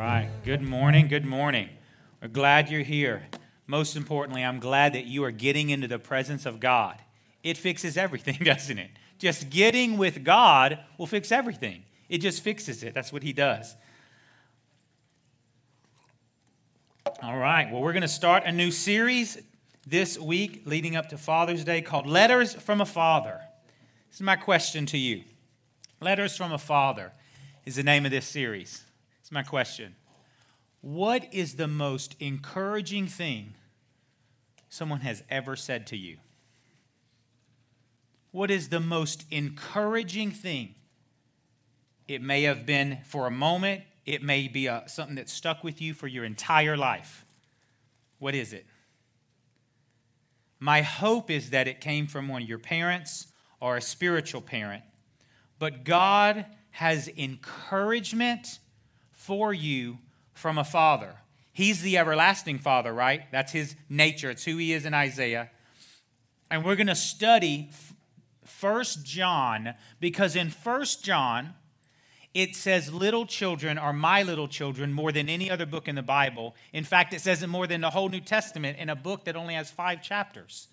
right. Good morning. Good morning. We're glad you're here. Most importantly, I'm glad that you are getting into the presence of God. It fixes everything, doesn't it? Just getting with God will fix everything. It just fixes it. That's what He does. All right. Well, we're going to start a new series this week leading up to Father's Day called Letters from a Father. This is my question to you. Letters from a Father is the name of this series. It's my question. What is the most encouraging thing someone has ever said to you? What is the most encouraging thing? It may have been for a moment, it may be a, something that stuck with you for your entire life. What is it? My hope is that it came from one of your parents or a spiritual parent. But God has encouragement for you from a father. He's the everlasting father, right? That's his nature. It's who he is in Isaiah. And we're going to study First John because in First John, it says little children are my little children more than any other book in the Bible. In fact, it says it more than the whole New Testament in a book that only has five chapters.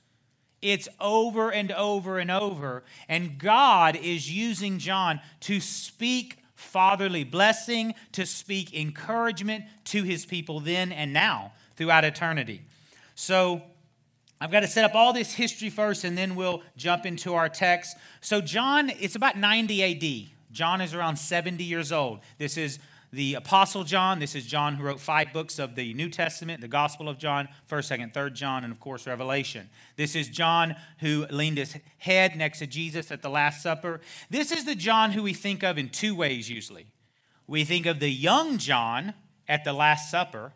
It's over and over and over. And God is using John to speak fatherly blessing, to speak encouragement to his people then and now throughout eternity. So, I've got to set up all this history first and then we'll jump into our text. So, John, it's about 90 AD. John is around 70 years old. This is the Apostle John. This is John who wrote five books of the New Testament the Gospel of John, 1st, 2nd, 3rd John, and of course, Revelation. This is John who leaned his head next to Jesus at the Last Supper. This is the John who we think of in two ways usually. We think of the young John at the Last Supper,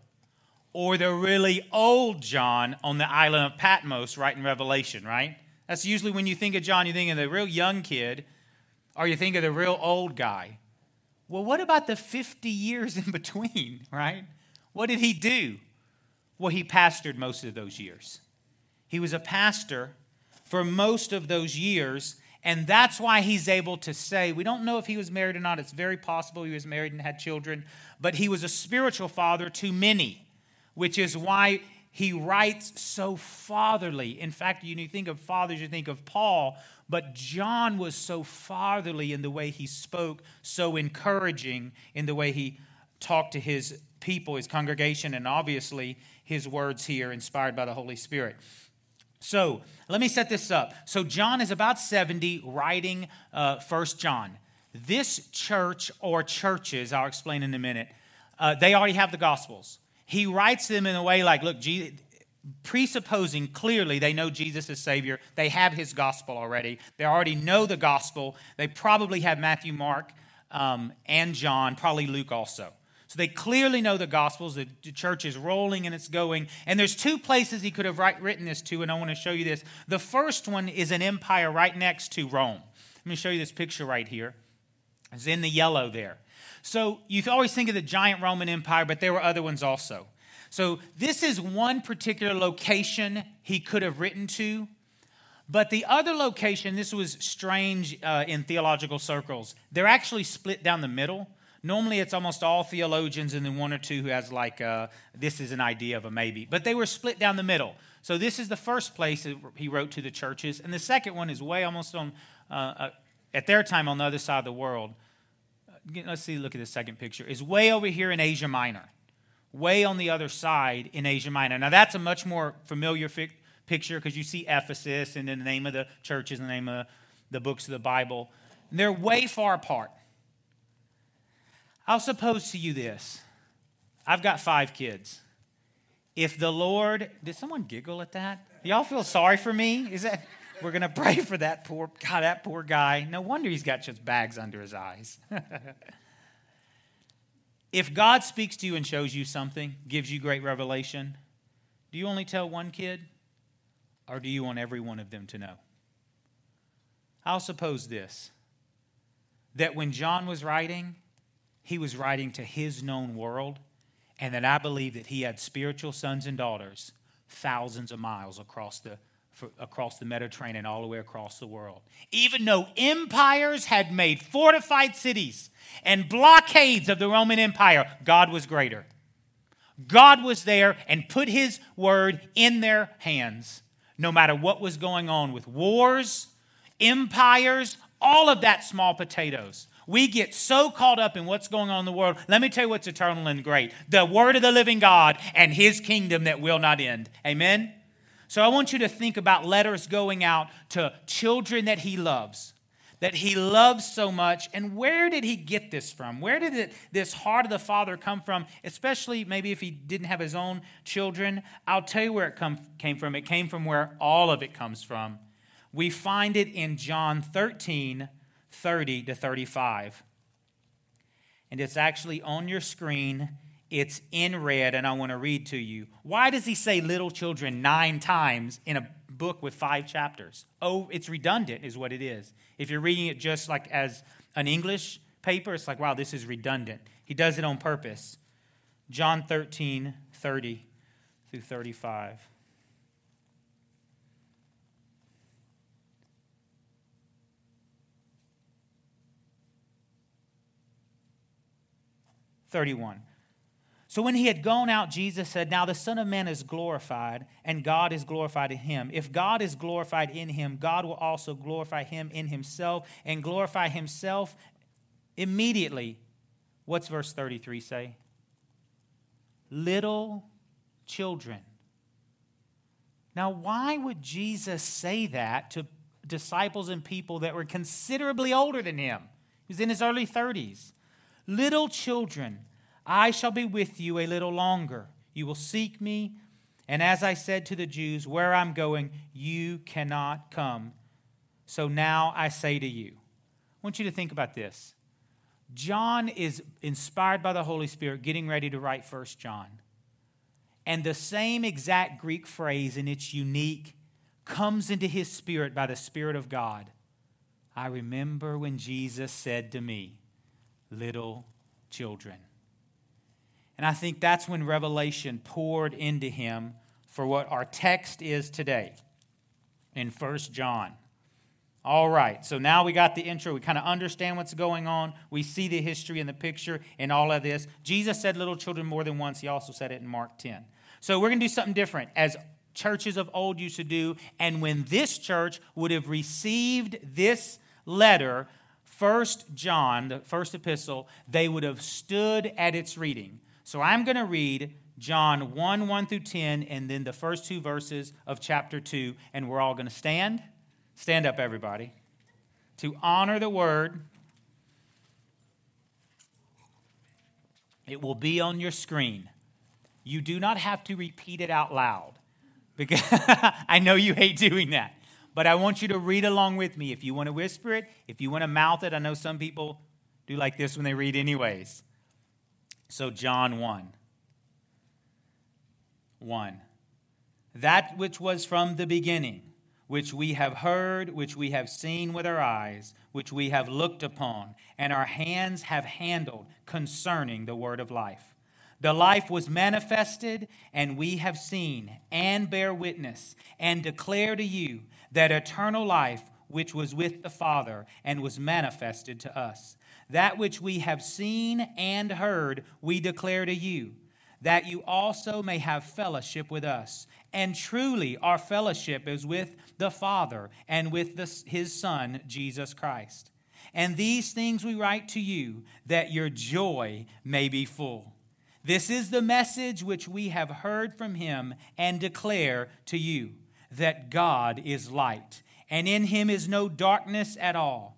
or the really old John on the island of Patmos, right in Revelation, right? That's usually when you think of John, you think of the real young kid, or you think of the real old guy. Well, what about the 50 years in between, right? What did he do? Well, he pastored most of those years. He was a pastor for most of those years, and that's why he's able to say, we don't know if he was married or not. It's very possible he was married and had children, but he was a spiritual father to many, which is why he writes so fatherly. In fact, you think of fathers, you think of Paul, but John was so fatherly in the way he spoke, so encouraging in the way he talked to his people, his congregation, and obviously his words here, inspired by the Holy Spirit. So let me set this up. So John is about 70, writing uh, First John. This church or churches, I'll explain in a minute, uh, they already have the Gospels. He writes them in a way like, look, Jesus, presupposing clearly they know Jesus is Savior. They have his gospel already. They already know the gospel. They probably have Matthew, Mark, um, and John, probably Luke also. So they clearly know the gospels. The, church is rolling and it's going. And there's two places he could have write, written this to, and I want to show you this. The first one is an empire right next to Rome. Let me show you this picture right here. It's in the yellow there. So you always think of the giant Roman Empire, but there were other ones also. So this is one particular location he could have written to. But the other location, this was strange uh, in theological circles, they're actually split down the middle. Normally, it's almost all theologians and then one or two who has, like, uh, this is an idea of a maybe. But they were split down the middle. So, this is the first place he wrote to the churches. And the second one is way almost on, uh, uh at their time, on the other side of the world. Uh, let's see, look at the second picture, is way over here in Asia Minor way on the other side in Asia Minor. Now, that's a much more familiar fi- picture because you see Ephesus and then the name of the churches and the name of the books of the Bible. And they're way far apart. I'll suppose to you this I've got five kids. If the Lord, did someone giggle at that? Y'all feel sorry for me? Is that, we're going to pray for that poor, God, that poor guy. No wonder he's got just bags under his eyes. If God speaks to you and shows you something, gives you great revelation, do you only tell one kid or do you want every one of them to know? I'll suppose this that when John was writing, he was writing to his known world, and that I believe that he had spiritual sons and daughters thousands of miles across the across the Mediterranean, all the way across the world. Even though empires had made fortified cities and blockades of the Roman Empire, God was greater. God was there and put his word in their hands, no matter what was going on with wars, empires, all of that small potatoes. We get so caught up in what's going on in the world. Let me tell you what's eternal and great the word of the living God and his kingdom that will not end. Amen? So I want you to think about letters going out to children that he loves, that he loves so much. And where did he get this from? Where did it, this heart of the Father come from? Especially maybe if he didn't have his own children. I'll tell you where it come, came from. It came from where all of it comes from. We find it in John 13, 30 to 35. And it's actually on your screen it's in red, and I want to read to you. Why does he say little children nine times in a book with five chapters? Oh, it's redundant, is what it is. If you're reading it just like as an English paper, it's like, wow, this is redundant. He does it on purpose. John 13, 30 through 35. Thirty-one. So when he had gone out, Jesus said, Now the Son of Man is glorified, and God is glorified in him. If God is glorified in him, God will also glorify him in himself and glorify himself immediately. What's verse 33 say? Little children. Now, why would Jesus say that to disciples and people that were considerably older than him? He was in his early 30s. Little children. I shall be with you a little longer. You will seek me. And as I said to the Jews, where I'm going, you cannot come. So now I say to you, I want you to think about this. John is inspired by the Holy Spirit, getting ready to write First John. And the same exact Greek phrase, in its unique, comes into his spirit by the Spirit of God. I remember when Jesus said to me, Little children. And I think that's when revelation poured into him for what our text is today in First John. All right, so now we got the intro. We kind of understand what's going on. We see the history and the picture in all of this. Jesus said little children more than once. He also said it in Mark 10. So we're going to do something different as churches of old used to do. And when this church would have received this letter, First John, the first epistle, they would have stood at its reading. So I'm going to read John 1 1 through 10, and then the first two verses of chapter 2, and we're all going to stand. Stand up, everybody, to honor the word. It will be on your screen. You do not have to repeat it out loud because I know you hate doing that. But I want you to read along with me. If you want to whisper it, if you want to mouth it, I know some people do like this when they read, anyways. So, John 1. 1. That which was from the beginning, which we have heard, which we have seen with our eyes, which we have looked upon, and our hands have handled concerning the word of life. The life was manifested, and we have seen and bear witness and declare to you that eternal life which was with the Father and was manifested to us. That which we have seen and heard, we declare to you, that you also may have fellowship with us. And truly, our fellowship is with the Father and with the, his Son, Jesus Christ. And these things we write to you, that your joy may be full. This is the message which we have heard from him and declare to you that God is light, and in him is no darkness at all.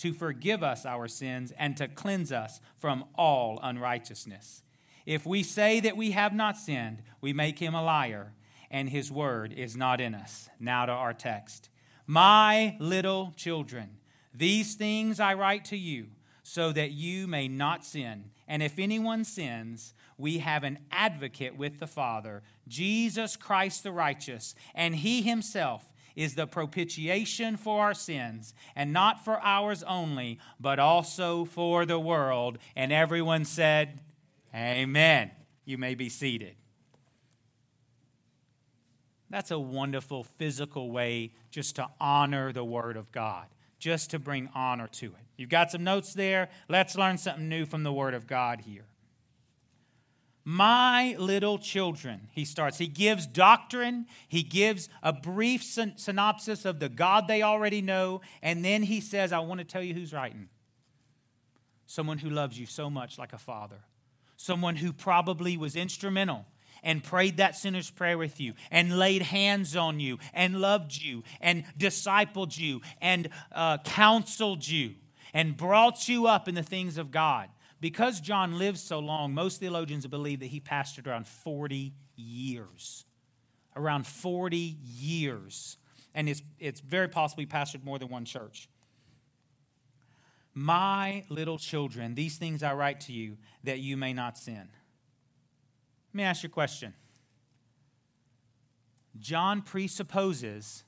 to forgive us our sins and to cleanse us from all unrighteousness. If we say that we have not sinned, we make him a liar, and his word is not in us. Now to our text. My little children, these things I write to you so that you may not sin. And if anyone sins, we have an advocate with the Father, Jesus Christ the righteous, and he himself is the propitiation for our sins, and not for ours only, but also for the world. And everyone said, Amen. You may be seated. That's a wonderful physical way just to honor the Word of God, just to bring honor to it. You've got some notes there. Let's learn something new from the Word of God here. My little children, he starts. He gives doctrine, he gives a brief syn- synopsis of the God they already know, and then he says, I want to tell you who's writing. Someone who loves you so much like a father, someone who probably was instrumental and prayed that sinner's prayer with you and laid hands on you and loved you and discipled you and uh, counseled you and brought you up in the things of God. Because John lived so long, most theologians believe that he pastored around 40 years. Around 40 years. And it's, it's very possibly pastored more than one church. My little children, these things I write to you that you may not sin. Let me ask you a question. John presupposes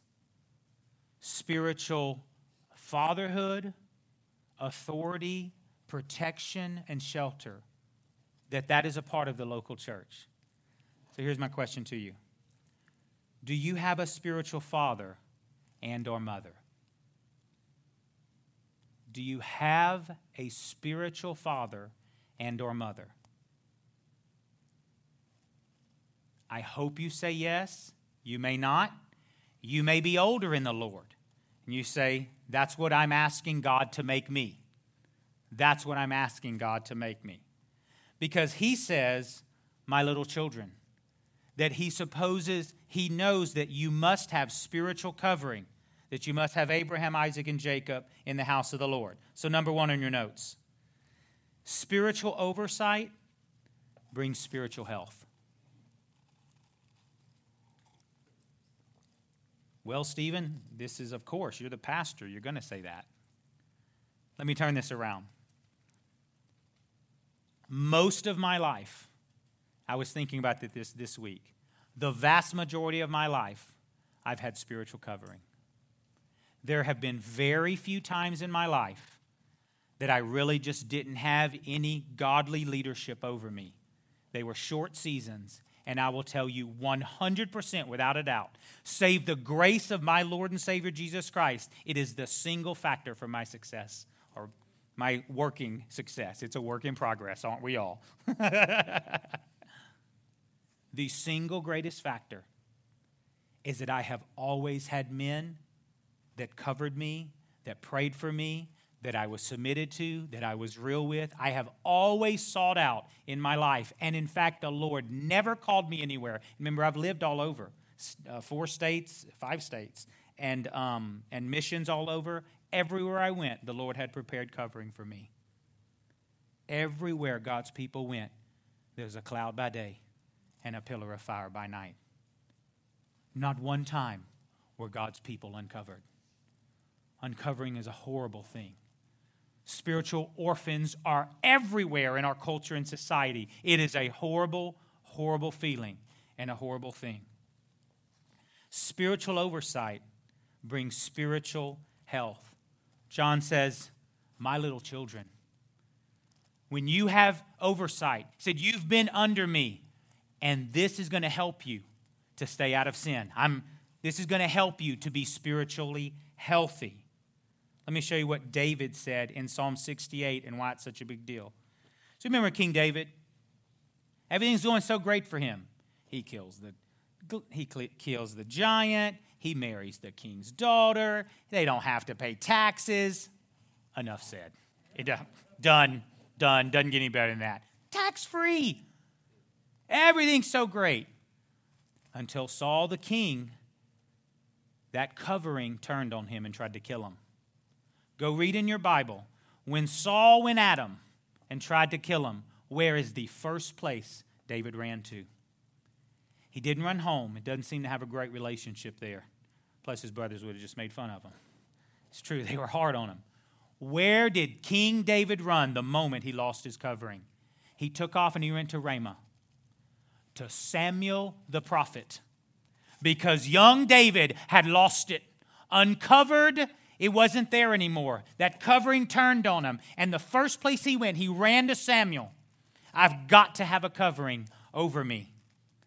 spiritual fatherhood, authority, protection, and shelter, that that is a part of the local church. So here's my question to you. Do you have a spiritual father and or mother? Do you have a spiritual father and or mother? I hope you say yes. You may not. You may be older in the Lord. And you say, That's what I'm asking God to make me. That's what I'm asking God to make me. Because He says, My little children, that He supposes, He knows that you must have spiritual covering, that you must have Abraham, Isaac, and Jacob in the house of the Lord. So, number one on your notes spiritual oversight brings spiritual health. Well, Stephen, this is, of course, you're the pastor. You're going to say that. Let me turn this around. Most of my life, I was thinking about this this week. The vast majority of my life, I've had spiritual covering. There have been very few times in my life that I really just didn't have any godly leadership over me. They were short seasons, and I will tell you 100% without a doubt, save the grace of my Lord and Savior Jesus Christ, it is the single factor for my success or my working success. It's a work in progress, aren't we all? the single greatest factor is that I have always had men that covered me, that prayed for me, that I was submitted to, that I was real with. I have always sought out in my life. And in fact, the Lord never called me anywhere. Remember, I've lived all over uh, four states, five states, and, um, and missions all over. Everywhere I went, the Lord had prepared covering for me. Everywhere God's people went, there was a cloud by day and a pillar of fire by night. Not one time were God's people uncovered. Uncovering is a horrible thing. Spiritual orphans are everywhere in our culture and society. It is a horrible, horrible feeling and a horrible thing. Spiritual oversight brings spiritual health. John says, My little children, when you have oversight, said, You've been under me, and this is going to help you to stay out of sin. I'm, this is going to help you to be spiritually healthy. Let me show you what David said in Psalm 68 and why it's such a big deal. So remember King David? Everything's going so great for him. He kills the he kills the giant, he marries the king's daughter, they don't have to pay taxes. Enough said. It, done, done, doesn't get any better than that. Tax free. Everything's so great. Until Saul the king, that covering turned on him and tried to kill him. Go read in your Bible. When Saul went at him and tried to kill him, where is the first place David ran to? He didn't run home. It doesn't seem to have a great relationship there. Plus, his brothers would have just made fun of him. It's true, they were hard on him. Where did King David run the moment he lost his covering? He took off and he went to Ramah, to Samuel the prophet, because young David had lost it. Uncovered, it wasn't there anymore. That covering turned on him. And the first place he went, he ran to Samuel. I've got to have a covering over me.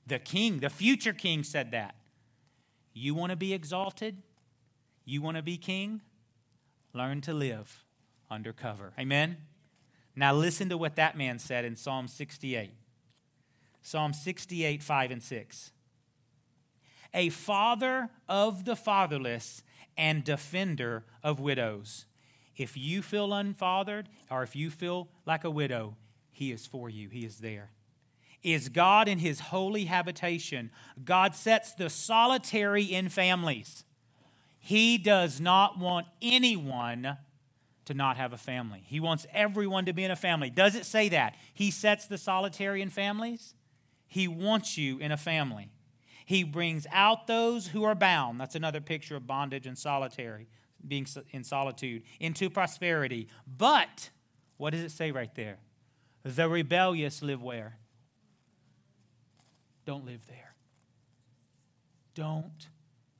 The king, the future king, said that. You want to be exalted? You want to be king? Learn to live under cover. Amen? Now listen to what that man said in Psalm 68. Psalm 68, 5 and 6. A father of the fatherless and defender of widows. If you feel unfathered or if you feel like a widow, he is for you, he is there is God in his holy habitation. God sets the solitary in families. He does not want anyone to not have a family. He wants everyone to be in a family. Does it say that? He sets the solitary in families? He wants you in a family. He brings out those who are bound. That's another picture of bondage and solitary, being in solitude, into prosperity. But, what does it say right there? The rebellious live where? Don't live there. Don't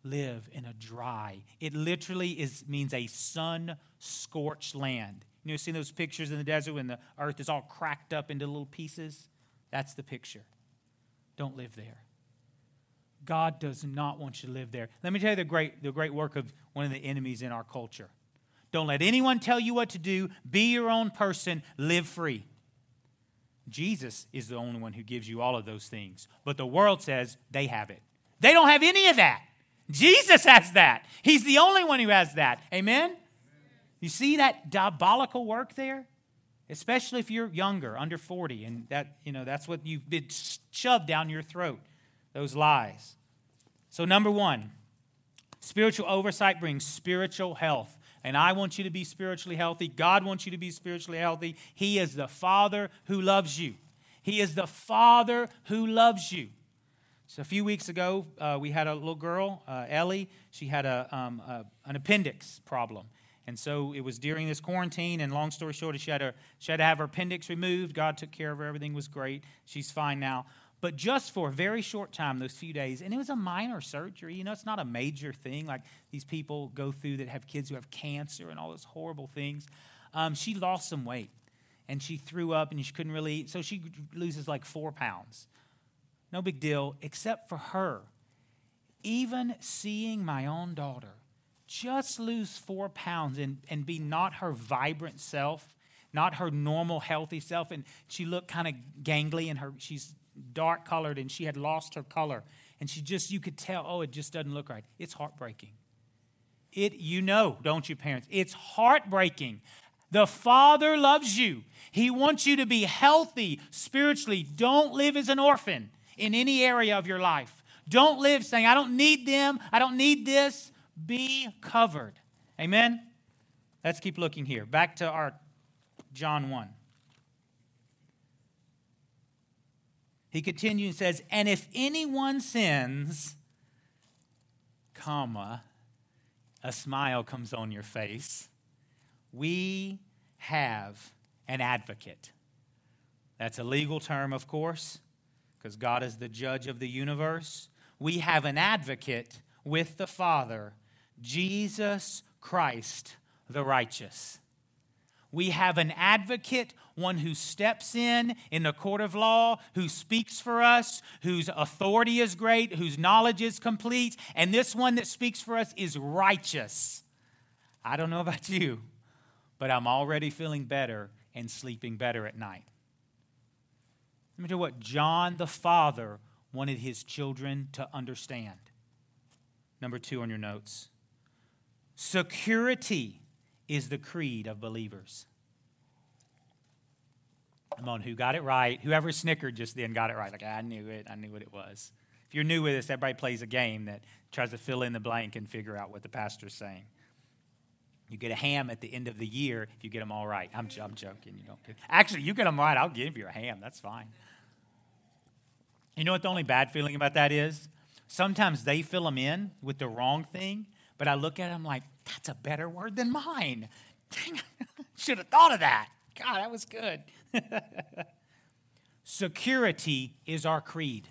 live in a dry. It literally is means a sun scorched land. You know, seen those pictures in the desert when the earth is all cracked up into little pieces? That's the picture. Don't live there. God does not want you to live there. Let me tell you the great, the great work of one of the enemies in our culture. Don't let anyone tell you what to do. Be your own person. Live free. Jesus is the only one who gives you all of those things. But the world says they have it. They don't have any of that. Jesus has that. He's the only one who has that. Amen? You see that diabolical work there? Especially if you're younger, under 40, and that, you know, that's what you've been shoved down your throat, those lies. So, number one, spiritual oversight brings spiritual health and I want you to be spiritually healthy. God wants you to be spiritually healthy. He is the Father who loves you. He is the Father who loves you. So a few weeks ago, uh, we had a little girl, uh, Ellie. She had a, um, a, an appendix problem. And so it was during this quarantine, and long story short, she had, her, she had to have her appendix removed. God took care of her. Everything was great. She's fine now but just for a very short time, those few days, and it was a minor surgery. You know, it's not a major thing like these people go through that have kids who have cancer and all those horrible things. Um, she lost some weight and she threw up and she couldn't really eat. So she loses like four pounds. No big deal, except for her. Even seeing my own daughter just lose four pounds and, and be not her vibrant self, not her normal healthy self, and she looked kind of gangly and her she's dark colored and she had lost her color. And she just, you could tell, oh, it just doesn't look right. It's heartbreaking. It, you know, don't you, parents? It's heartbreaking. The Father loves you. He wants you to be healthy spiritually. Don't live as an orphan in any area of your life. Don't live saying, I don't need them, I don't need this. Be covered. Amen? Let's keep looking here. Back to our John 1. He continues and says, And if anyone sins, comma, a smile comes on your face, we have an advocate. That's a legal term, of course, because God is the judge of the universe. We have an advocate with the Father, Jesus Christ the righteous. We have an advocate, one who steps in in the court of law, who speaks for us, whose authority is great, whose knowledge is complete, and this one that speaks for us is righteous. I don't know about you, but I'm already feeling better and sleeping better at night. Let me tell you what John the Father wanted his children to understand. Number two on your notes security is the creed of believers. Come on, who got it right? Whoever snickered just then got it right. Like, I knew it. I knew what it was. If you're new with us, everybody plays a game that tries to fill in the blank and figure out what the pastor's saying. You get a ham at the end of the year if you get them all right. I'm, I'm joking. You don't get, actually, you get them right. I'll give you a ham. That's fine. You know what the only bad feeling about that is? sometimes they fill them in with the wrong thing, but I look at them like, that's a better word than mine. Dang, should have thought of that. God, that was good. Security is our creed.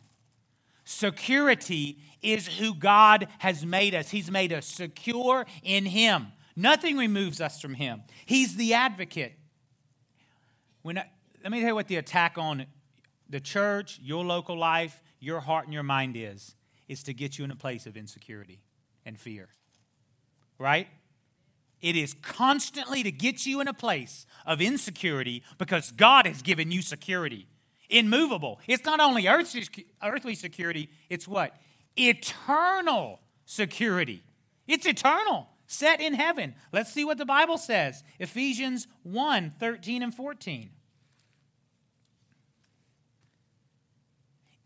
Security is who God has made us. He's made us secure in Him. Nothing removes us from Him. He's the advocate. When I, let me tell you what the attack on the church, your local life, your heart, and your mind is. Is to get you in a place of insecurity and fear. Right? It is constantly to get you in a place of insecurity because God has given you security immovable. It's not only earthly security, it's what? Eternal security. It's eternal, set in heaven. Let's see what the Bible says Ephesians 1 13 and 14.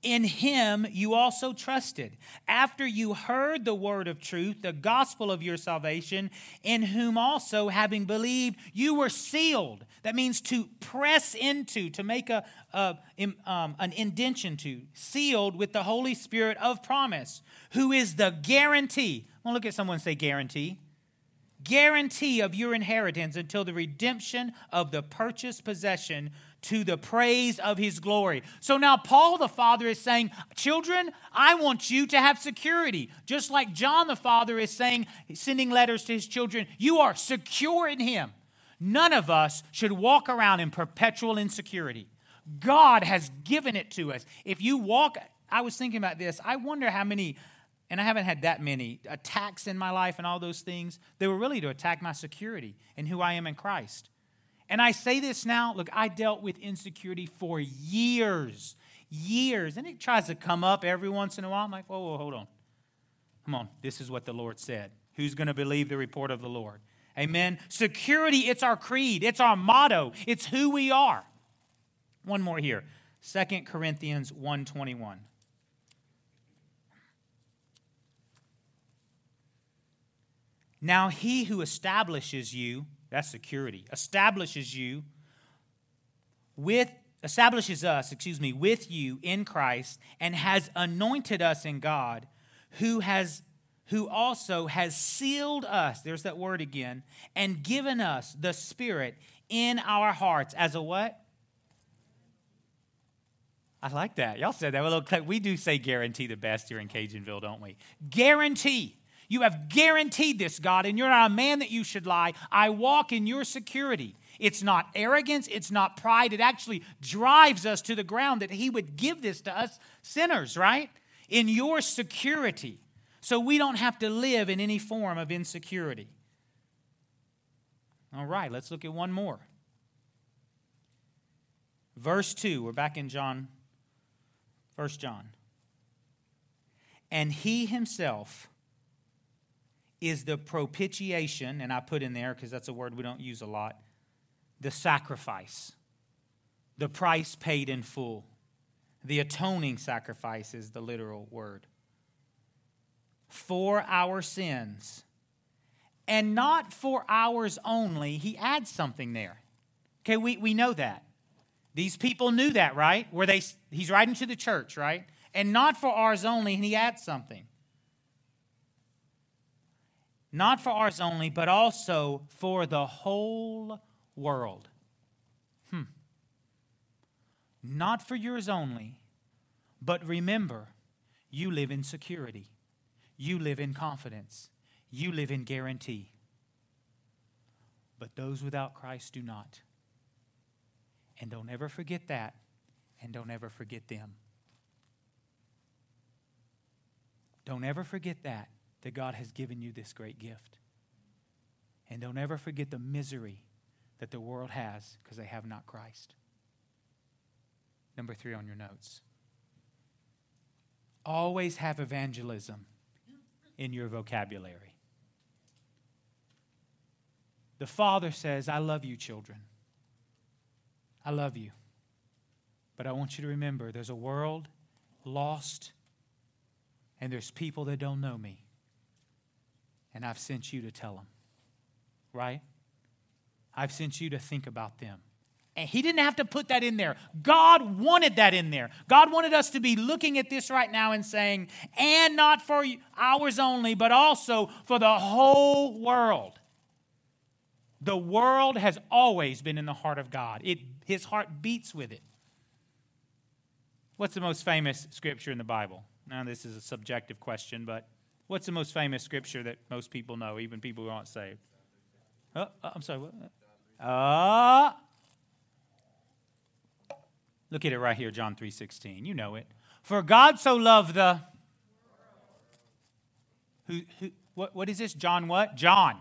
In him you also trusted, after you heard the word of truth, the gospel of your salvation, in whom also, having believed, you were sealed. That means to press into, to make a, a um, an indention to, sealed with the Holy Spirit of promise, who is the guarantee. I want to look at someone say guarantee guarantee of your inheritance until the redemption of the purchased possession to the praise of his glory. So now Paul the Father is saying, Children, I want you to have security. Just like John the Father is saying, sending letters to his children, you are secure in him. None of us should walk around in perpetual insecurity. God has given it to us. If you walk, I was thinking about this, I wonder how many and I haven't had that many attacks in my life and all those things. They were really to attack my security and who I am in Christ. And I say this now look, I dealt with insecurity for years, years. And it tries to come up every once in a while. I'm like, whoa, whoa, hold on. Come on, this is what the Lord said. Who's going to believe the report of the Lord? Amen. Security, it's our creed, it's our motto, it's who we are. One more here. 2 Corinthians 121. Now he who establishes you that's security. Establishes you with establishes us, excuse me, with you in Christ and has anointed us in God, who has who also has sealed us, there's that word again, and given us the Spirit in our hearts as a what? I like that. Y'all said that. Well, we do say guarantee the best here in Cajunville, don't we? Guarantee. You have guaranteed this, God, and you're not a man that you should lie. I walk in your security. It's not arrogance, it's not pride. It actually drives us to the ground that He would give this to us sinners, right? In your security. So we don't have to live in any form of insecurity. All right, let's look at one more. Verse 2, we're back in John, First John. And he himself is the propitiation, and I put in there because that's a word we don't use a lot the sacrifice, the price paid in full. The atoning sacrifice is the literal word. For our sins. And not for ours only. He adds something there. Okay, we, we know that. These people knew that, right? Where they he's writing to the church, right? And not for ours only, and he adds something not for ours only, but also for the whole world. Hmm. Not for yours only, but remember, you live in security, you live in confidence, you live in guarantee. But those without Christ do not. And don't ever forget that, and don't ever forget them. Don't ever forget that that God has given you this great gift. And don't ever forget the misery that the world has because they have not Christ. Number three on your notes. Always have evangelism in your vocabulary. The Father says, I love you, children. I love you. But I want you to remember there's a world lost, and there's people that don't know me and I've sent you to tell them. Right? I've sent you to think about them And he didn't have to put that in there. God wanted that in there. God wanted us to be looking at this right now and saying, and not for ours only, but also for the whole world. The world has always been in the heart of God. It, his heart beats with it. What's the most famous scripture in the Bible? Now, this is a subjective question, but what's the most famous scripture that most people know, even people who aren't saved? Oh, I'm sorry. What? Uh, Look at it right here, John 3:16. You know it. For God so loved the who, who what, what is this? John what? John.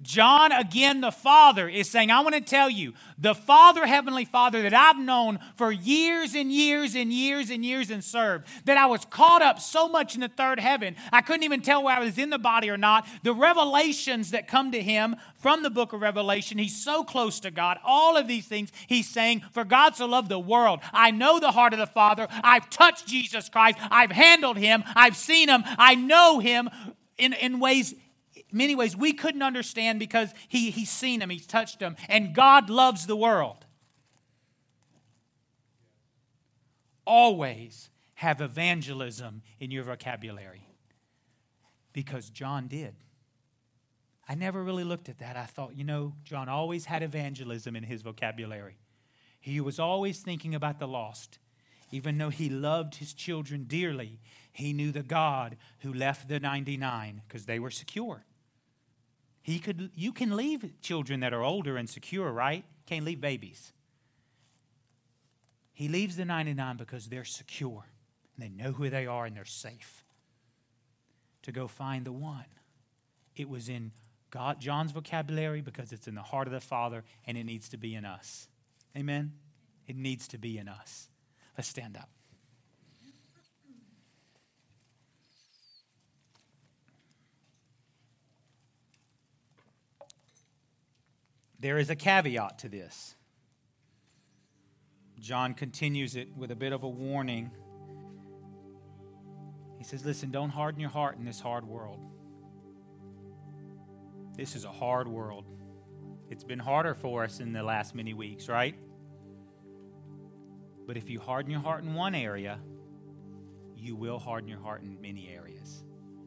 John, again, the Father, is saying, I want to tell you, the Father, Heavenly Father, that I've known for years and years and years and years and served, that I was caught up so much in the third heaven, I couldn't even tell where I was in the body or not. The revelations that come to him from the book of Revelation, he's so close to God. All of these things, he's saying, For God so loved the world. I know the heart of the Father. I've touched Jesus Christ. I've handled him. I've seen him. I know him in, in ways many ways we couldn't understand because he, he's seen them, he's touched them, and God loves the world. Always have evangelism in your vocabulary because John did. I never really looked at that. I thought, you know, John always had evangelism in his vocabulary. He was always thinking about the lost. Even though he loved his children dearly, he knew the God who left the 99 because they were secure. He could, you can leave children that are older and secure, right? Can't leave babies. He leaves the 99 because they're secure. And they know who they are and they're safe. To go find the one. It was in God, John's vocabulary because it's in the heart of the Father and it needs to be in us. Amen? It needs to be in us. Let's stand up. There is a caveat to this. John continues it with a bit of a warning. He says, Listen, don't harden your heart in this hard world. This is a hard world. It's been harder for us in the last many weeks, right? But if you harden your heart in one area, you will harden your heart in many areas.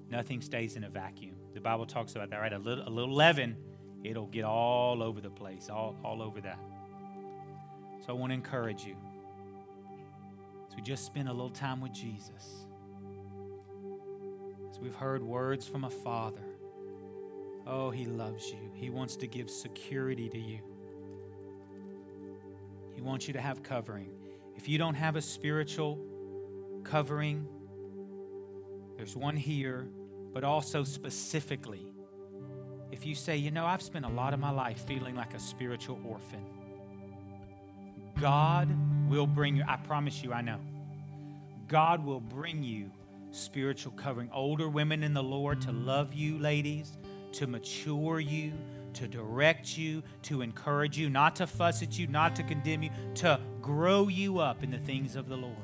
Nothing stays in a vacuum. The Bible talks about that, right? A little, a little leaven it'll get all over the place, all, all over that. So I want to encourage you. As we just spend a little time with Jesus, as we've heard words from a father, oh, he loves you. He wants to give security to you. He wants you to have covering. If you don't have a spiritual covering, there's one here, but also specifically if you say, you know, I've spent a lot of my life feeling like a spiritual orphan, God will bring you, I promise you, I know. God will bring you spiritual covering. Older women in the Lord to love you, ladies, to mature you, to direct you, to encourage you, not to fuss at you, not to condemn you, to grow you up in the things of the Lord.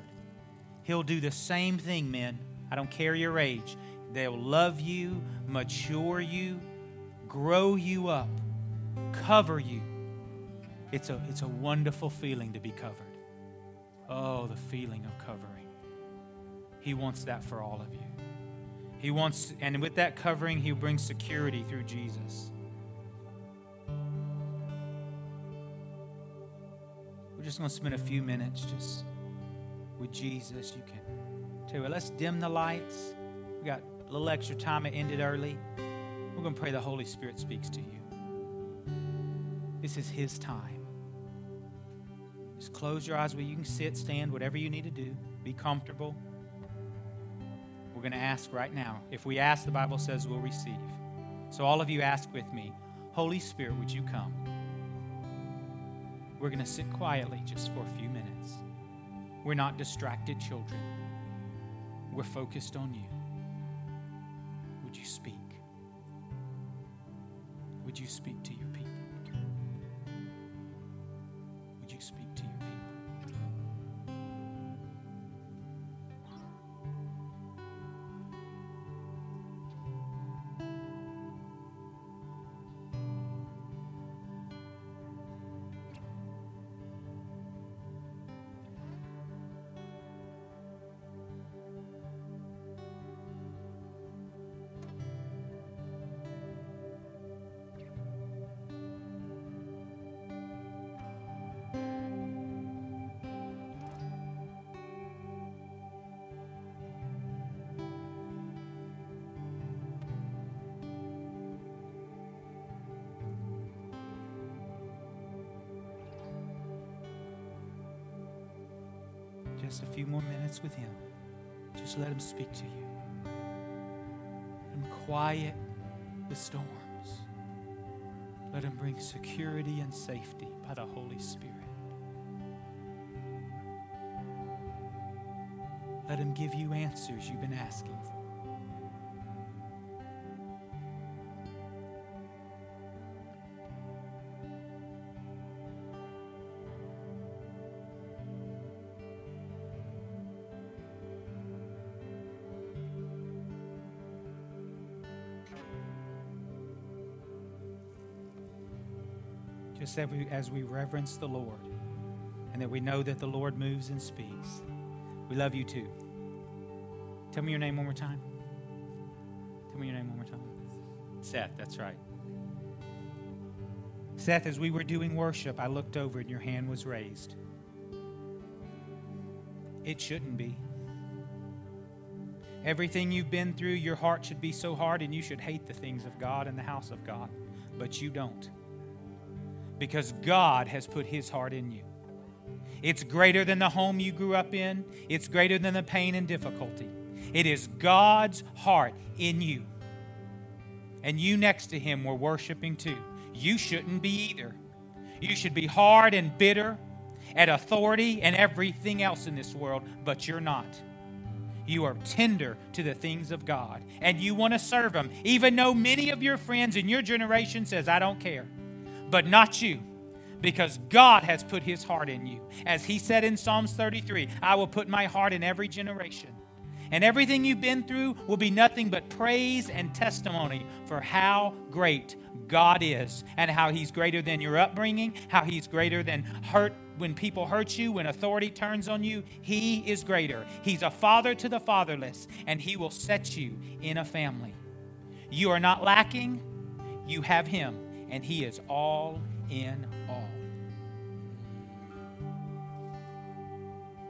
He'll do the same thing, men. I don't care your age. They'll love you, mature you, grow you up, cover you. It's a, it's a wonderful feeling to be covered. Oh, the feeling of covering. He wants that for all of you. He wants, and with that covering, He brings security through Jesus. We're just going to spend a few minutes just with Jesus. You can tell you what, let's dim the lights. We got a little extra time. It ended early. We're going to pray the Holy Spirit speaks to you. This is His time. Just close your eyes where you can sit, stand, whatever you need to do. Be comfortable. We're going to ask right now. If we ask, the Bible says we'll receive. So, all of you ask with me Holy Spirit, would you come? We're going to sit quietly just for a few minutes. We're not distracted children, we're focused on you. Would you speak? Would you speak to your people? Just a few more minutes with Him. Just let Him speak to you. Let Him quiet the storms. Let Him bring security and safety by the Holy Spirit. Let Him give you answers you've been asking for. As we, as we reverence the Lord and that we know that the Lord moves and speaks. We love you too. Tell me your name one more time. Tell me your name one more time. Seth, that's right. Seth, as we were doing worship, I looked over and your hand was raised. It shouldn't be. Everything you've been through, your heart should be so hard and you should hate the things of God and the house of God. But you don't because God has put His heart in you. It's greater than the home you grew up in, it's greater than the pain and difficulty. It is God's heart in you. And you next to Him were worshiping too. You shouldn't be either. You should be hard and bitter at authority and everything else in this world, but you're not. You are tender to the things of God and you want to serve Him, even though many of your friends in your generation says, I don't care but not you because God has put his heart in you. As he said in Psalms 33, I will put my heart in every generation. And everything you've been through will be nothing but praise and testimony for how great God is and how he's greater than your upbringing, how he's greater than hurt when people hurt you, when authority turns on you. He is greater. He's a father to the fatherless, and he will set you in a family. You are not lacking, you have him and He is all in all.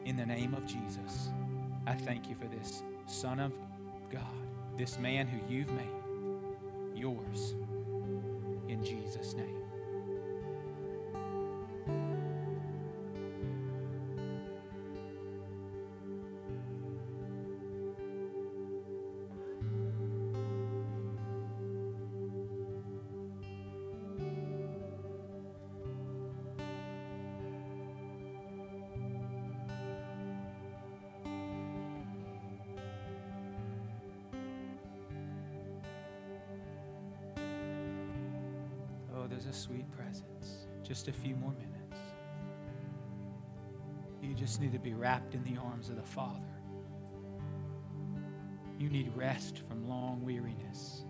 In the name of Jesus, I thank you for this Son of God, this man who you've made yours. In Jesus' name. A sweet presence. Just a few more minutes. You just need to be wrapped in the arms of the Father. You need rest from long weariness.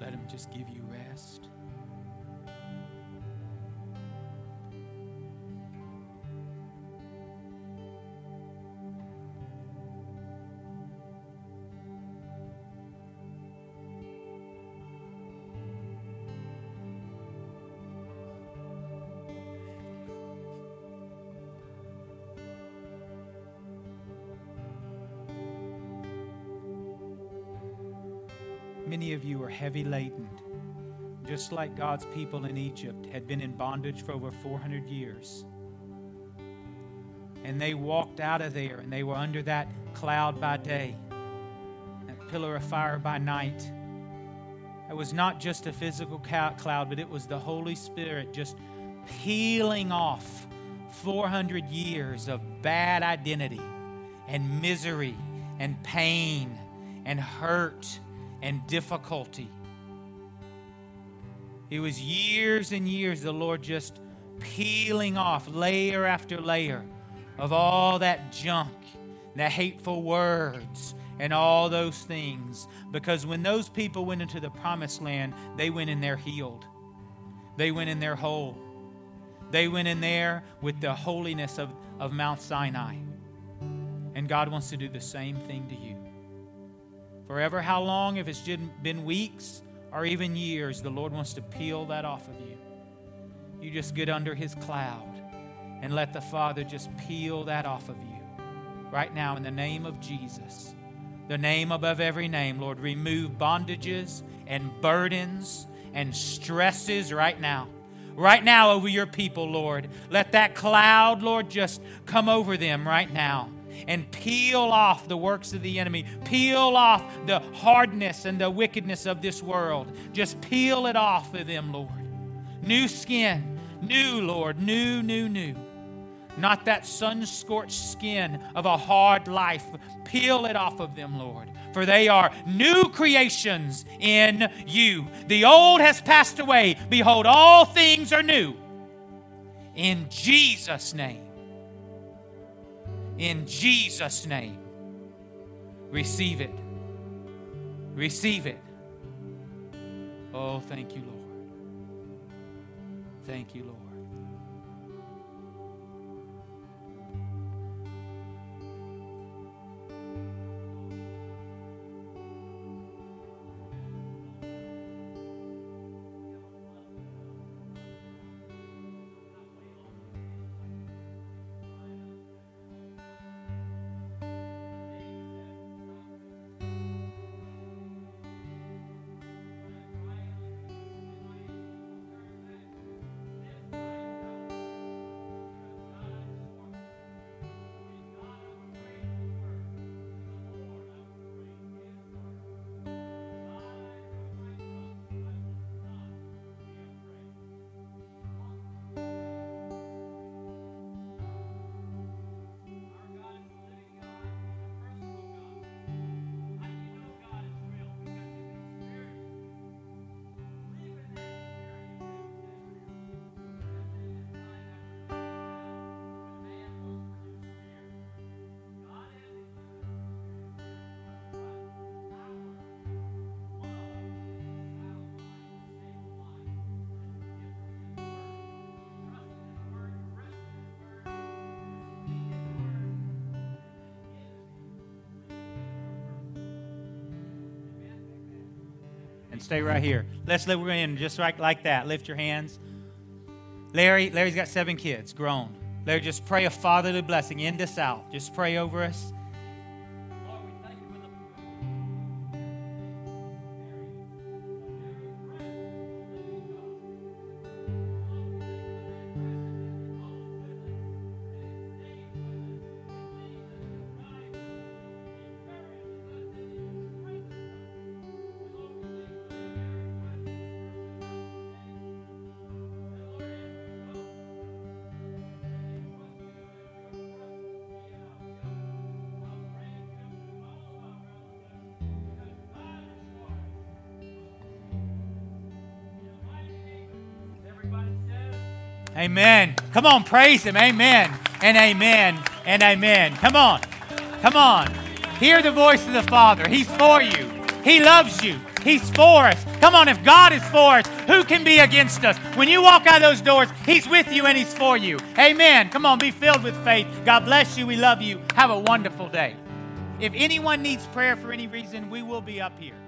Let Him just give you rest. Many of you are heavy laden, just like God's people in Egypt had been in bondage for over 400 years. And they walked out of there and they were under that cloud by day, that pillar of fire by night. It was not just a physical cloud, but it was the Holy Spirit just peeling off 400 years of bad identity and misery and pain and hurt and difficulty. It was years and years the Lord just peeling off layer after layer of all that junk, the hateful words, and all those things. Because when those people went into the promised land, they went in there healed, they went in there whole. They went in there with the holiness of, of Mount Sinai. And God wants to do the same thing to you. Forever, how long? If it's been weeks or even years, the Lord wants to peel that off of you. You just get under His cloud and let the Father just peel that off of you. Right now, in the name of Jesus, the name above every name, Lord, remove bondages and burdens and stresses right now. right now over your people, Lord. Let that cloud, Lord, just come over them right now and peel off the works of the enemy. Peel off the hardness and the wickedness of this world. Just peel it off of them, Lord. New skin, new, Lord, new, new, new. Not that sun scorched skin of a hard life. Peel it off of them, Lord for they are new creations in you. The old has passed away. Behold, all things are new. In Jesus' name in Jesus' name. Receive it. Receive it. Oh, thank you, Lord. Thank you, Lord. Stay right here. Let's live in just right like that. Lift your hands. Larry, Larry's got seven kids, grown. Larry, just pray a fatherly blessing. End this out. Just pray over us. Amen. Come on, praise Him. Amen. And amen. And amen. Come on. Come on. Hear the voice of the Father. He's for you, He loves you. He's for us. Come on, if God is for us, who can be against us? When you walk out those doors, He's with you and He's for you. Amen. Come on, be filled with faith. God bless you. We love you. Have a wonderful day. If anyone needs prayer for any reason, we will be up here.